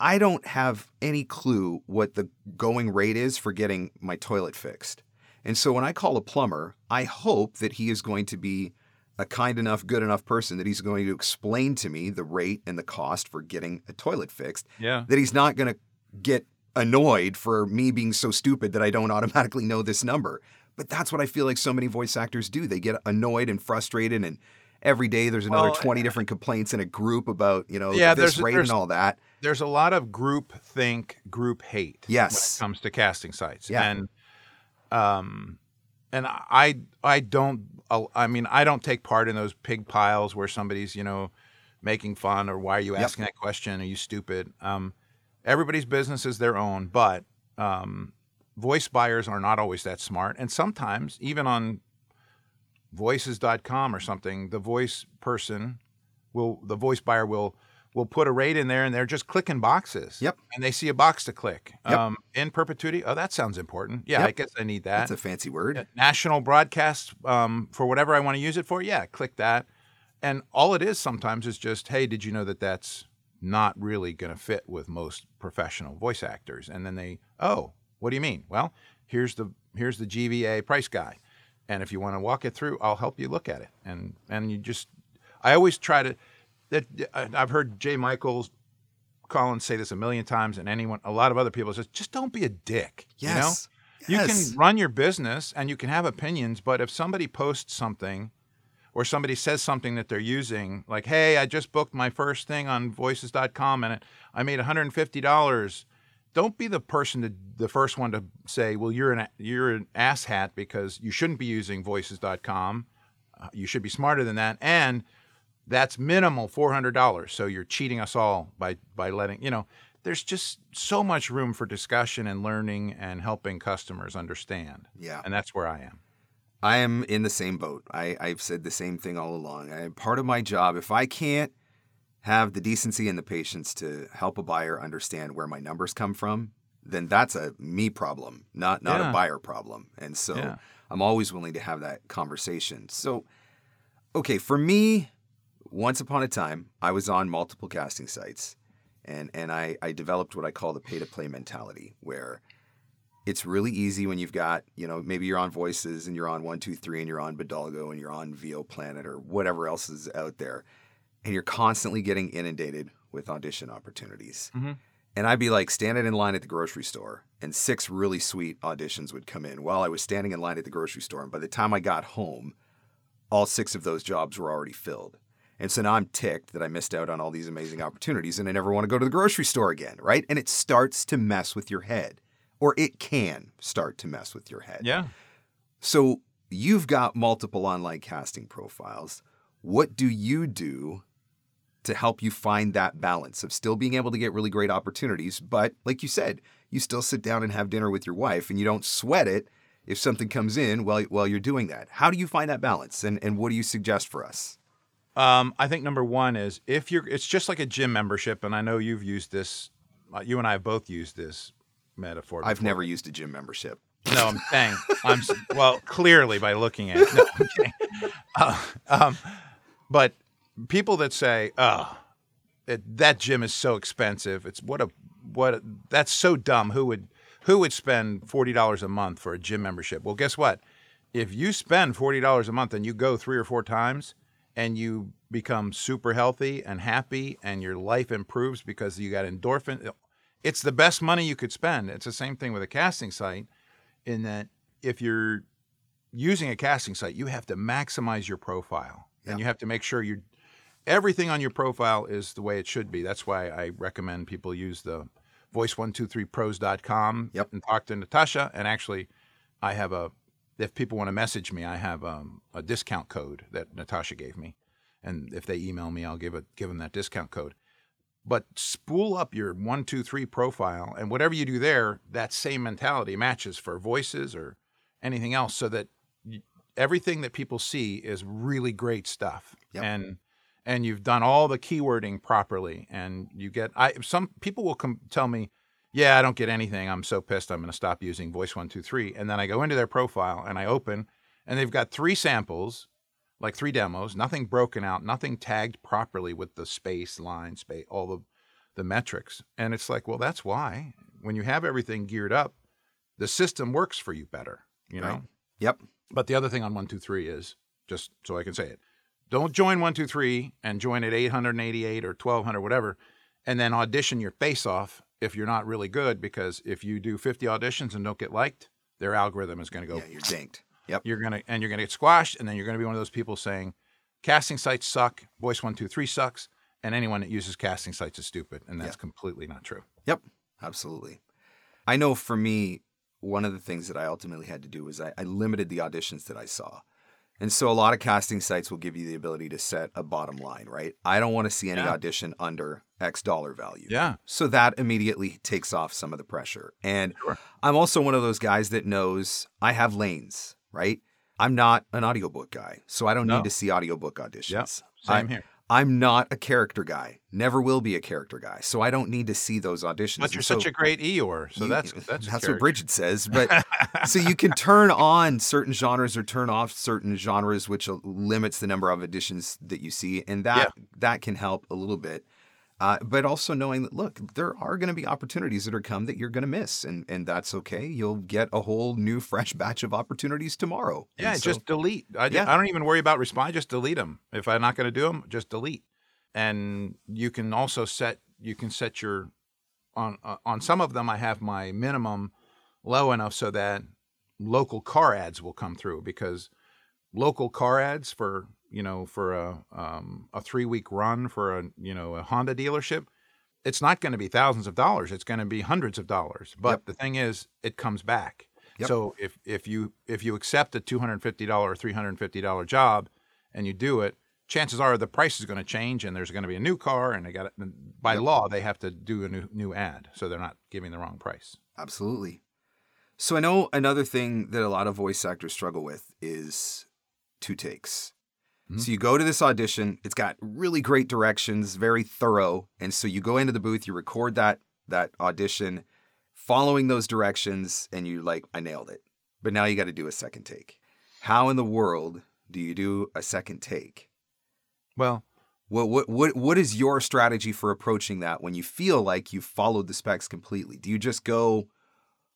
I don't have any clue what the going rate is for getting my toilet fixed. And so when I call a plumber, I hope that he is going to be a kind enough, good enough person that he's going to explain to me the rate and the cost for getting a toilet fixed. Yeah. That he's not going to get annoyed for me being so stupid that I don't <laughs> automatically know this number. But that's what I feel like so many voice actors do. They get annoyed and frustrated and every day there's another Well, 20 different complaints in a group about, you know, Yeah, this rate and all that. There's a lot of group think, group hate. Yes. When it comes to casting sites. Yeah. And um and I I don't I mean I don't take part in those pig piles where somebody's, you know, making fun or why are you Yep. asking that question? Are you stupid? Um everybody's business is their own, but um voice buyers are not always that smart and sometimes even on voices.com or something, the voice person will the voice buyer will will put a rate in there and they're just clicking boxes. Yep. And they see a box to click. Yep. Um, in perpetuity. Oh, that sounds important. Yeah, Yep. I guess I need that. That's a fancy word. Uh, National broadcast um, for whatever I want to use it for. Yeah, click that. And all it is sometimes is just, hey, did you know that that's not really going to fit with most professional voice actors? And then they, oh, what do you mean? Well, here's the here's the GVA price guide, and if you want to walk it through, I'll help you look at it. And and you just, I always try to. That I've heard J. Michaels, Collins say this a million times, and anyone, a lot of other people says, just don't be a dick. Yes. You know, you can run your business and you can have opinions, but if somebody posts something or somebody says something that they're using, like, hey, I just booked my first thing on voices.com and I made $150. Don't be the person to the first one to say, well, you're an you're an asshat because you shouldn't be using voices.com. Uh, you should be smarter than that. And that's minimal $400. So you're cheating us all by by letting, you know, there's just so much room for discussion and learning and helping customers understand. Yeah. And that's where I am. I am in the same boat. I, I've said the same thing all along. I, part of my job, if I can't have the decency and the patience to help a buyer understand where my numbers come from, then that's a me problem, not not Yeah. a buyer problem. And so Yeah. I'm always willing to have that conversation. So, okay, for me, once upon a time, I was on multiple casting sites, and and I, I developed what I call the pay to play mentality, where it's really easy when you've got, you know, maybe you're on Voices and you're on One Two Three and you're on Bodalgo and you're on VO Planet or whatever else is out there, and you're constantly getting inundated with audition opportunities. Mhm. And I'd be like standing in line at the grocery store, and six really sweet auditions would come in while I was standing in line at the grocery store. And by the time I got home, all six of those jobs were already filled. And so now I'm ticked that I missed out on all these amazing opportunities and I never want to go to the grocery store again, right? And it starts to mess with your head, or it can start to mess with your head. Yeah. So you've got multiple online casting profiles. What do you do to help you find that balance of still being able to get really great opportunities, but like you said, you still sit down and have dinner with your wife and you don't sweat it if something comes in while, while you're doing that. How do you find that balance and, and what do you suggest for us? Um, I think number one is if you're, it's just like a gym membership, and I know you've used this. Uh, you and I have both used this metaphor. I've never used a gym membership. No, I'm saying I'm well clearly by looking at it. No. <laughs> Uh, um, but people that say, "Oh, it, that gym is so expensive," it's what a what a, that's so dumb. Who would who would spend forty dollars a month for a gym membership? Well, guess what? If you spend forty dollars a month and you go three or four times, and you become super healthy and happy, and your life improves because you got endorphin. It's the best money you could spend. It's the same thing with a casting site in that if you're using a casting site, you have to maximize your profile Yeah. and you have to make sure you everything on your profile is the way it should be. That's why I recommend people use the voice123pros.com Yep. and talk to Natasha. And actually, I have a if people want to message me, I have um, a discount code that Natasha gave me, and if they email me, I'll give it give them that discount code. But spool up your one two three profile, and whatever you do there, that same mentality matches for voices or anything else, so that everything that people see is really great stuff, Yep. and and you've done all the keywording properly, and you get I some people will come tell me yeah, I don't get anything. I'm so pissed. I'm going to stop using Voice One Two Three. And then I go into their profile and I open, and they've got three samples, like three demos, nothing broken out, nothing tagged properly with the space, line, space, all the the metrics. And it's like, well, that's why when you have everything geared up, the system works for you better. You know. Right. Yep. But the other thing on One Two Three is just so I can say it. Don't join One Two Three and join at 888 or 1200, whatever, and then audition your face off if you're not really good. Because if you do 50 auditions and don't get liked, their algorithm is going to go. Yeah, you're dinked. Yep. You're gonna and you're gonna get squashed, and then you're gonna be one of those people saying, "Casting sites suck. Voice One Two Three sucks." And anyone that uses casting sites is stupid, and that's Yeah. completely not true. Yep, absolutely. I know for me, one of the things that I ultimately had to do was I, I limited the auditions that I saw. And so a lot of casting sites will give you the ability to set a bottom line, right? I don't want to see any Yeah. audition under X dollar value. Yeah. So that immediately takes off some of the pressure. And Sure. I'm also one of those guys that knows I have lanes, right? I'm not an audiobook guy, so I don't No. need to see audiobook auditions. Yep. Same here. I'm not a character guy. Never will be a character guy. So I don't need to see those auditions. But you're so such a great Eeyore, so you- that's that's that's what. Bridget says. But <laughs> so you can turn on certain genres or turn off certain genres, which limits the number of auditions that you see, and that that can help a little bit. Uh, but also knowing that look, there are going to be opportunities that are come that you're going to miss, and and that's okay. You'll get a whole new fresh <laughs> batch of opportunities tomorrow. Yeah, so- just delete. I, Yeah. I don't even worry about respond. Just delete them. If I'm not going to do them, just delete. And you can also set. You can set your on uh, on some of them. I have my minimum low enough so that local car ads will come through because local car ads for you know for a um, a three week run for a you know a Honda dealership. It's not going to be thousands of dollars. It's going to be hundreds of dollars. But Yep. the thing is, it comes back. Yep. So if if you if you accept a two hundred fifty dollar or three hundred fifty dollar job, and you do it, chances are the price is going to change, and there's going to be a new car, and they got by law they have to do a new new ad, so they're not giving the wrong price. Absolutely. So I know another thing that a lot of voice actors struggle with is two takes. Mhm. So you go to this audition, it's got really great directions, very thorough, and so you go into the booth, you record that that audition following those directions and you like I nailed it. But now you got to do a second take. How in the world do you do a second take? Well, What what what what is your strategy for approaching that when you feel like you've followed the specs completely? Do you just go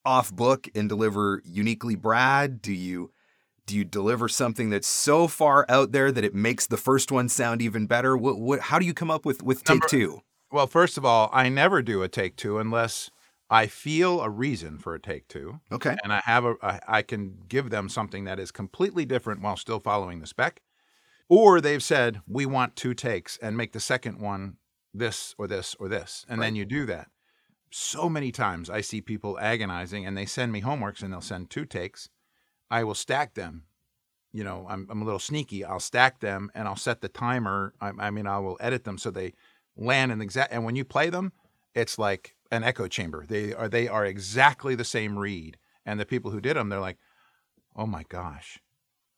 off book and deliver uniquely Brad? Do you do you deliver something that's so far out there that it makes the first one sound even better? What what how do you come up with with take Number- 2? well, first of all, I never do a take two unless I feel a reason for a take two. Okay. and I have a I, I can give them something that is completely different while still following the spec. Or they've said we want two takes and make the second one this or this or this, and then you do that. So many times I see people agonizing, and they send me homeworks, and they'll send two takes. I will stack them. You know, I'm I'm a little sneaky. I'll stack them, and I'll set the timer. I, I mean, I will edit them so they land in the exact. And when you play them, it's like an echo chamber. They are they are exactly the same read. And the people who did them, they're like, "Oh my gosh,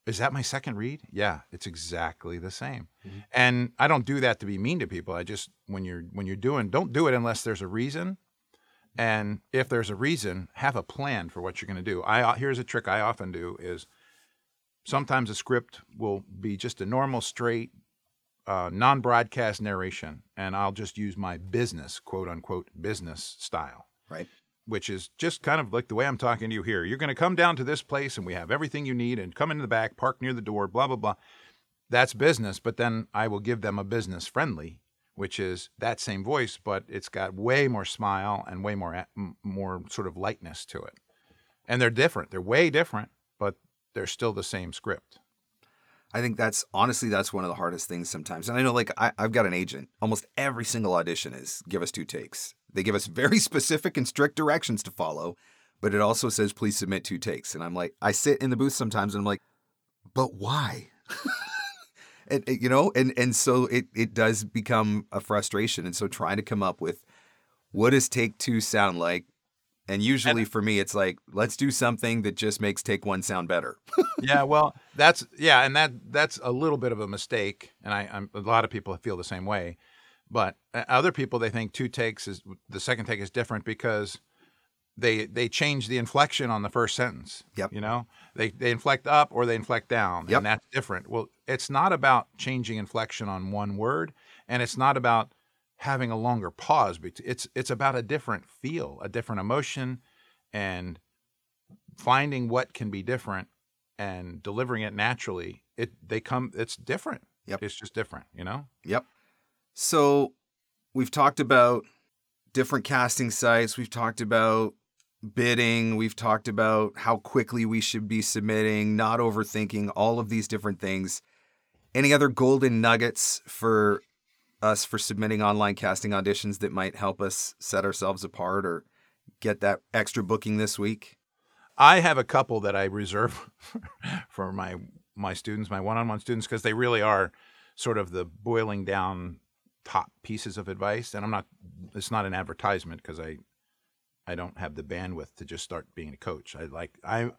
is that my second read?" Yeah, it's exactly the same. Mm-hmm. And I don't do that to be mean to people. I just when you're when you're doing, don't do it unless there's a reason. And if there's a reason, have a plan for what you're going to do. I here's a trick I often do is sometimes a script will be just a normal straight uh, non-broadcast narration and i'll just use my business quote unquote business style Right. which is just kind of like the way i'm talking to you here you're going to come down to this place and we have everything you need and come into the back park near the door blah blah blah that's business but then i will give them a business friendly which is that same voice but it's got way more smile and way more more sort of lightness to it and they're different they're way different but they're still the same script I think that's honestly that's one of the hardest things sometimes. And I know like I, I've got an agent. Almost every single audition is give us two takes. They give us very <laughs> specific and strict directions to follow, but it also says please submit two takes. And I'm like, I sit in the booth sometimes and I'm like, but why? <laughs> and, you know, and and so it it does become a frustration. And so trying to come up with what does take two sound like? And usually for me, it's like, let's do something that just makes take one sound better. <laughs> yeah, well, that's yeah, and that that's a little bit of a mistake, and I I'm, a lot of people feel the same way. But uh, other people they think two takes is the second take is different because they they change the inflection on the first sentence. Yep. You know, they they inflect up or they inflect down, Yep. and that's different. Well, it's not about changing inflection on one word, and it's not about having a longer pause. It's it's about a different feel, a different emotion, and finding what can be different and delivering it naturally. It they come. It's different. Yep. It's just different. You know. Yep. So we've talked about different casting sites. We've talked about bidding. We've talked about how quickly we should be submitting, not overthinking, all of these different things. Any other golden nuggets for us for submitting online casting auditions that might help us set ourselves apart or get that extra booking this week? I have a couple that I reserve <laughs> for my my students, my one-on-one students, because they really are sort of the boiling down top pieces of advice. And I'm not. It's not an advertisement because I I don't have the bandwidth to just start being a coach. I like I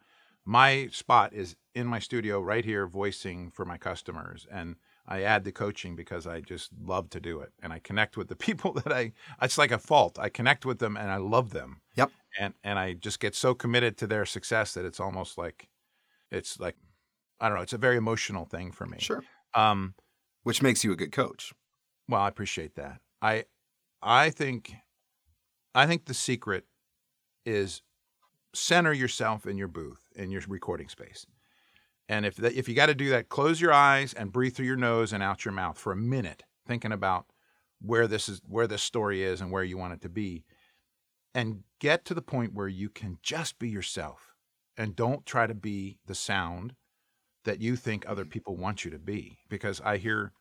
my spot is in my studio right here, voicing for my customers, and I add the coaching because I just love to do it, and I connect with the <laughs> people that I. It's like a fault. I connect with them, and I love them Yep. and and I just get so committed to their success that it's almost like it's like I don't know, it's a very emotional thing for me. Sure. Um Which makes you a good coach. well, I appreciate that. I I think I think the secret is center yourself in your booth in your recording space. And if that, if you got to do that, close your eyes and breathe through your nose and out your mouth for a minute, thinking about where this is where this story is and where you want it to be. And get to the point where you can just be yourself and don't try to be the sound that you think other people want you to be because I hear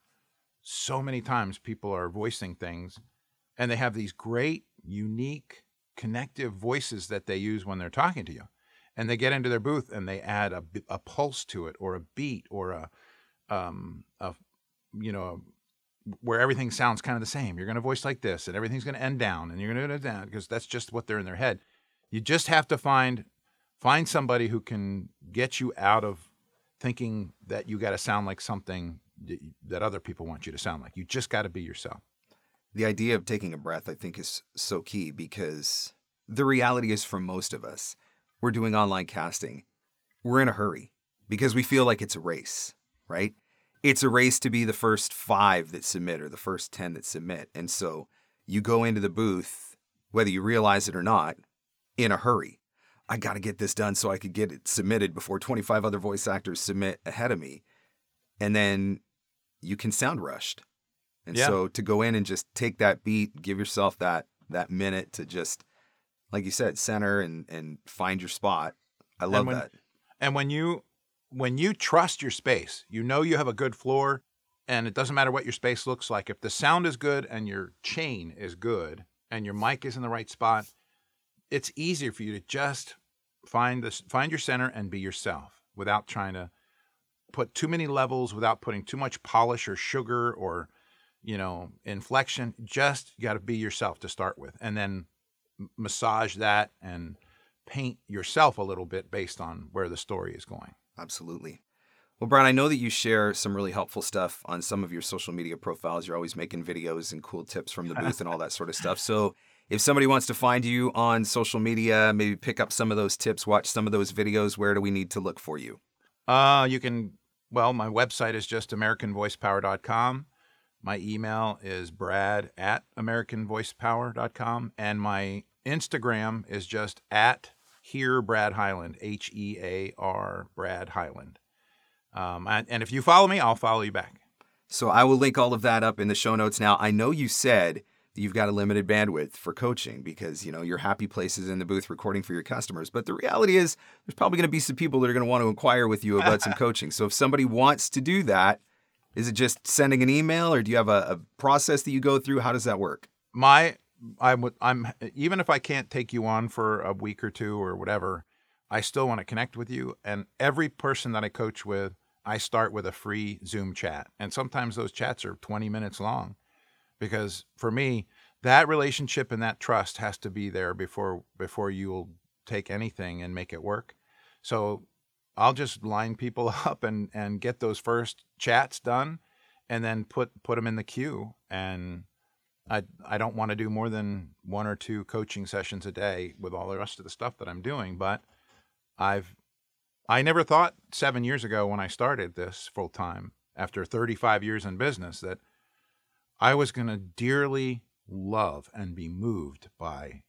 so many times people are voicing things and they have these great, unique, connective voices that they use when they're talking to you. And they get into their booth and they add a, a pulse to it or a beat or a, um, a you know, where everything sounds kind of the same. You're going to voice like this and everything's going to end down and you're going to end down because that's just what they're in their head. You just have to find find somebody who can get you out of thinking that you got to sound like something that- that other people want you to sound like. You just got to be yourself. The idea of taking a breath, I think, is so key because the reality is for most of us, we're doing online casting. We're in a hurry because we feel like it's a race, right? It's a race to be the first five that submit or the first 10 that submit. And so you go into the booth, whether you realize it or not, in a hurry. I got to get this done so I could get it submitted before 25 other voice actors submit ahead of me. And then you can sound rushed. And Yeah. so to go in and just take that beat, give yourself that that minute to just like you said, center and and find your spot. I love when- that. And when you when you trust your space, you know you have a good floor and it doesn't matter what your space looks like. If the sound is good and your chain is good and your mic is in the right spot, it's easier for you to just find this find your center and be yourself without trying to put too many levels, without putting too much polish or sugar or you know, inflection. Just got to be yourself to start with and then massage that and paint yourself a little bit based on where the story is going. Absolutely. Well, Brian, I know that you share some really helpful stuff on some of your social media profiles. You're always making videos and cool tips from the booth and all that sort of stuff. So, if somebody wants to find you on social media, maybe pick up some of those tips, watch some of those videos, where do we need to look for you? Uh, you can, well, my website is just AmericanVoicePower.com. My email is brad at AmericanVoicePower.com. And my Instagram is just at here Brad Highland, H E A R Brad Highland. Um, and, if you follow me, I'll follow you back. So I will link all of that up in the show notes. Now, I know you said that you've got a limited bandwidth for coaching because, you know, your happy places in the booth recording for your customers. But the reality is there's probably going to be some people that are going to want to inquire with you about some <laughs> coaching. So if somebody wants to do that, is it just sending an email or do you have a, a process that you go through? How does that work? my I would I'm even if I can't take you on for a week or two or whatever, I still want to connect with you. And every person that I coach with, I start with a free Zoom chat. And sometimes those chats are 20 minutes long. Because for me, that relationship and that trust has to be there before before you'll take anything and make it work. So I'll just line people <laughs> up and and get those first chats done and then put put them in the queue and I I don't want to do more than one or two coaching sessions a day with all the rest of the stuff that I'm doing, but I've I never thought 7 years ago when I started this full time after 35 years in business that I was going to dearly love and be moved by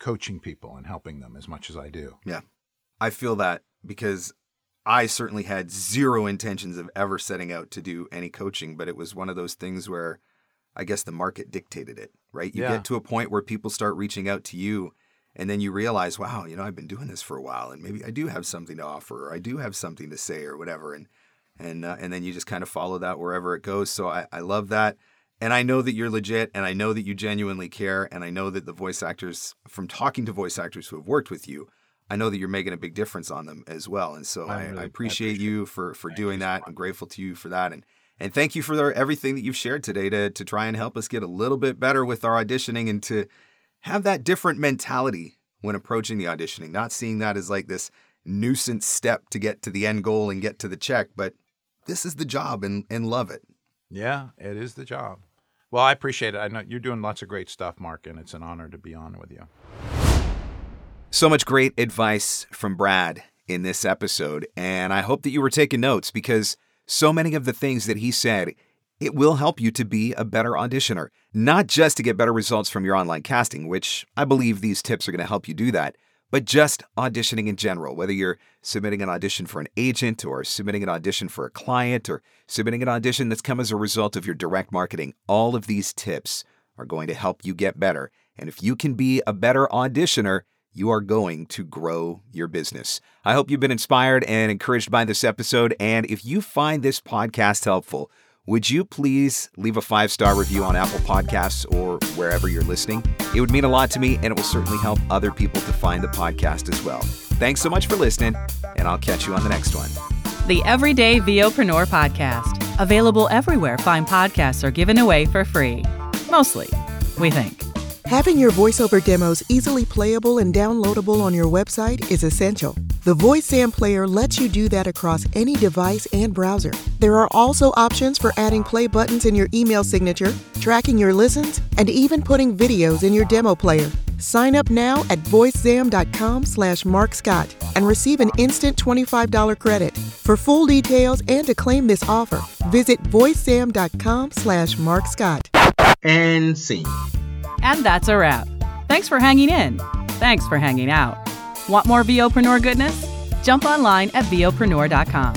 coaching people and helping them as much as I do. Yeah. I feel that because I certainly had zero intentions of ever setting out to do any coaching, but it was one of those things where I guess the market dictated it, right? You Yeah. get to a point where people start reaching out to you and then you realize, wow, you know, I've been doing this for a while and maybe I do have something to offer or I do have something to say or whatever. And, and, uh, and then you just kind of follow that wherever it goes. So I, I love that. And I know that you're legit and I know that you genuinely care. And I know that the voice actors, from talking to voice actors who have worked with you, I know that you're making a big difference on them as well. And so I I, really- I I appreciate appreciate you for, for Thank doing so that. much. I'm grateful to you for that. And, and thank you for everything that you've shared today to, to try and help us get a little bit better with our auditioning and to have that different mentality when approaching the auditioning, not seeing that as like this nuisance step to get to the end goal and get to the check, but this is the job and, and love it. Yeah, it is the job. Well, I appreciate it. I know you're doing lots of great stuff, Mark, and it's an honor to be on with you. So much great advice from Brad in this episode, and I hope that you were taking notes because so many of the things that he said, it will help you to be a better auditioner, not just to get better results from your online casting, which I believe these tips are going to help you do that, but just auditioning in general, whether you're submitting an audition for an agent or submitting an audition for a client or submitting an audition that's come as a result of your direct marketing, all of these tips are going to help you get better. And if you can be a better auditioner, you are going to grow your business. I hope you've been inspired and encouraged by this episode. And if you find this podcast helpful, would you please leave a five star review on Apple Podcasts or wherever you're listening? It would mean a lot to me, and it will certainly help other people to find the podcast as well. Thanks so much for listening, and I'll catch you on the next one. The Everyday VOpreneur Podcast. Available everywhere fine podcasts are given away for free. Mostly, we think. Having your voiceover demos easily playable and downloadable on your website is essential. The VoiceZam player lets you do that across any device and browser. There are also options for adding play buttons in your email signature, tracking your listens, and even putting videos in your demo player. Sign up now at voicezam.com slash markscott and receive an instant $25 credit. For full details and to claim this offer, visit voicezam.com slash markscott. and scene. And that's a wrap. Thanks for hanging in. Thanks for hanging out. Want more VOpreneur goodness? Jump online at VOpreneur.com.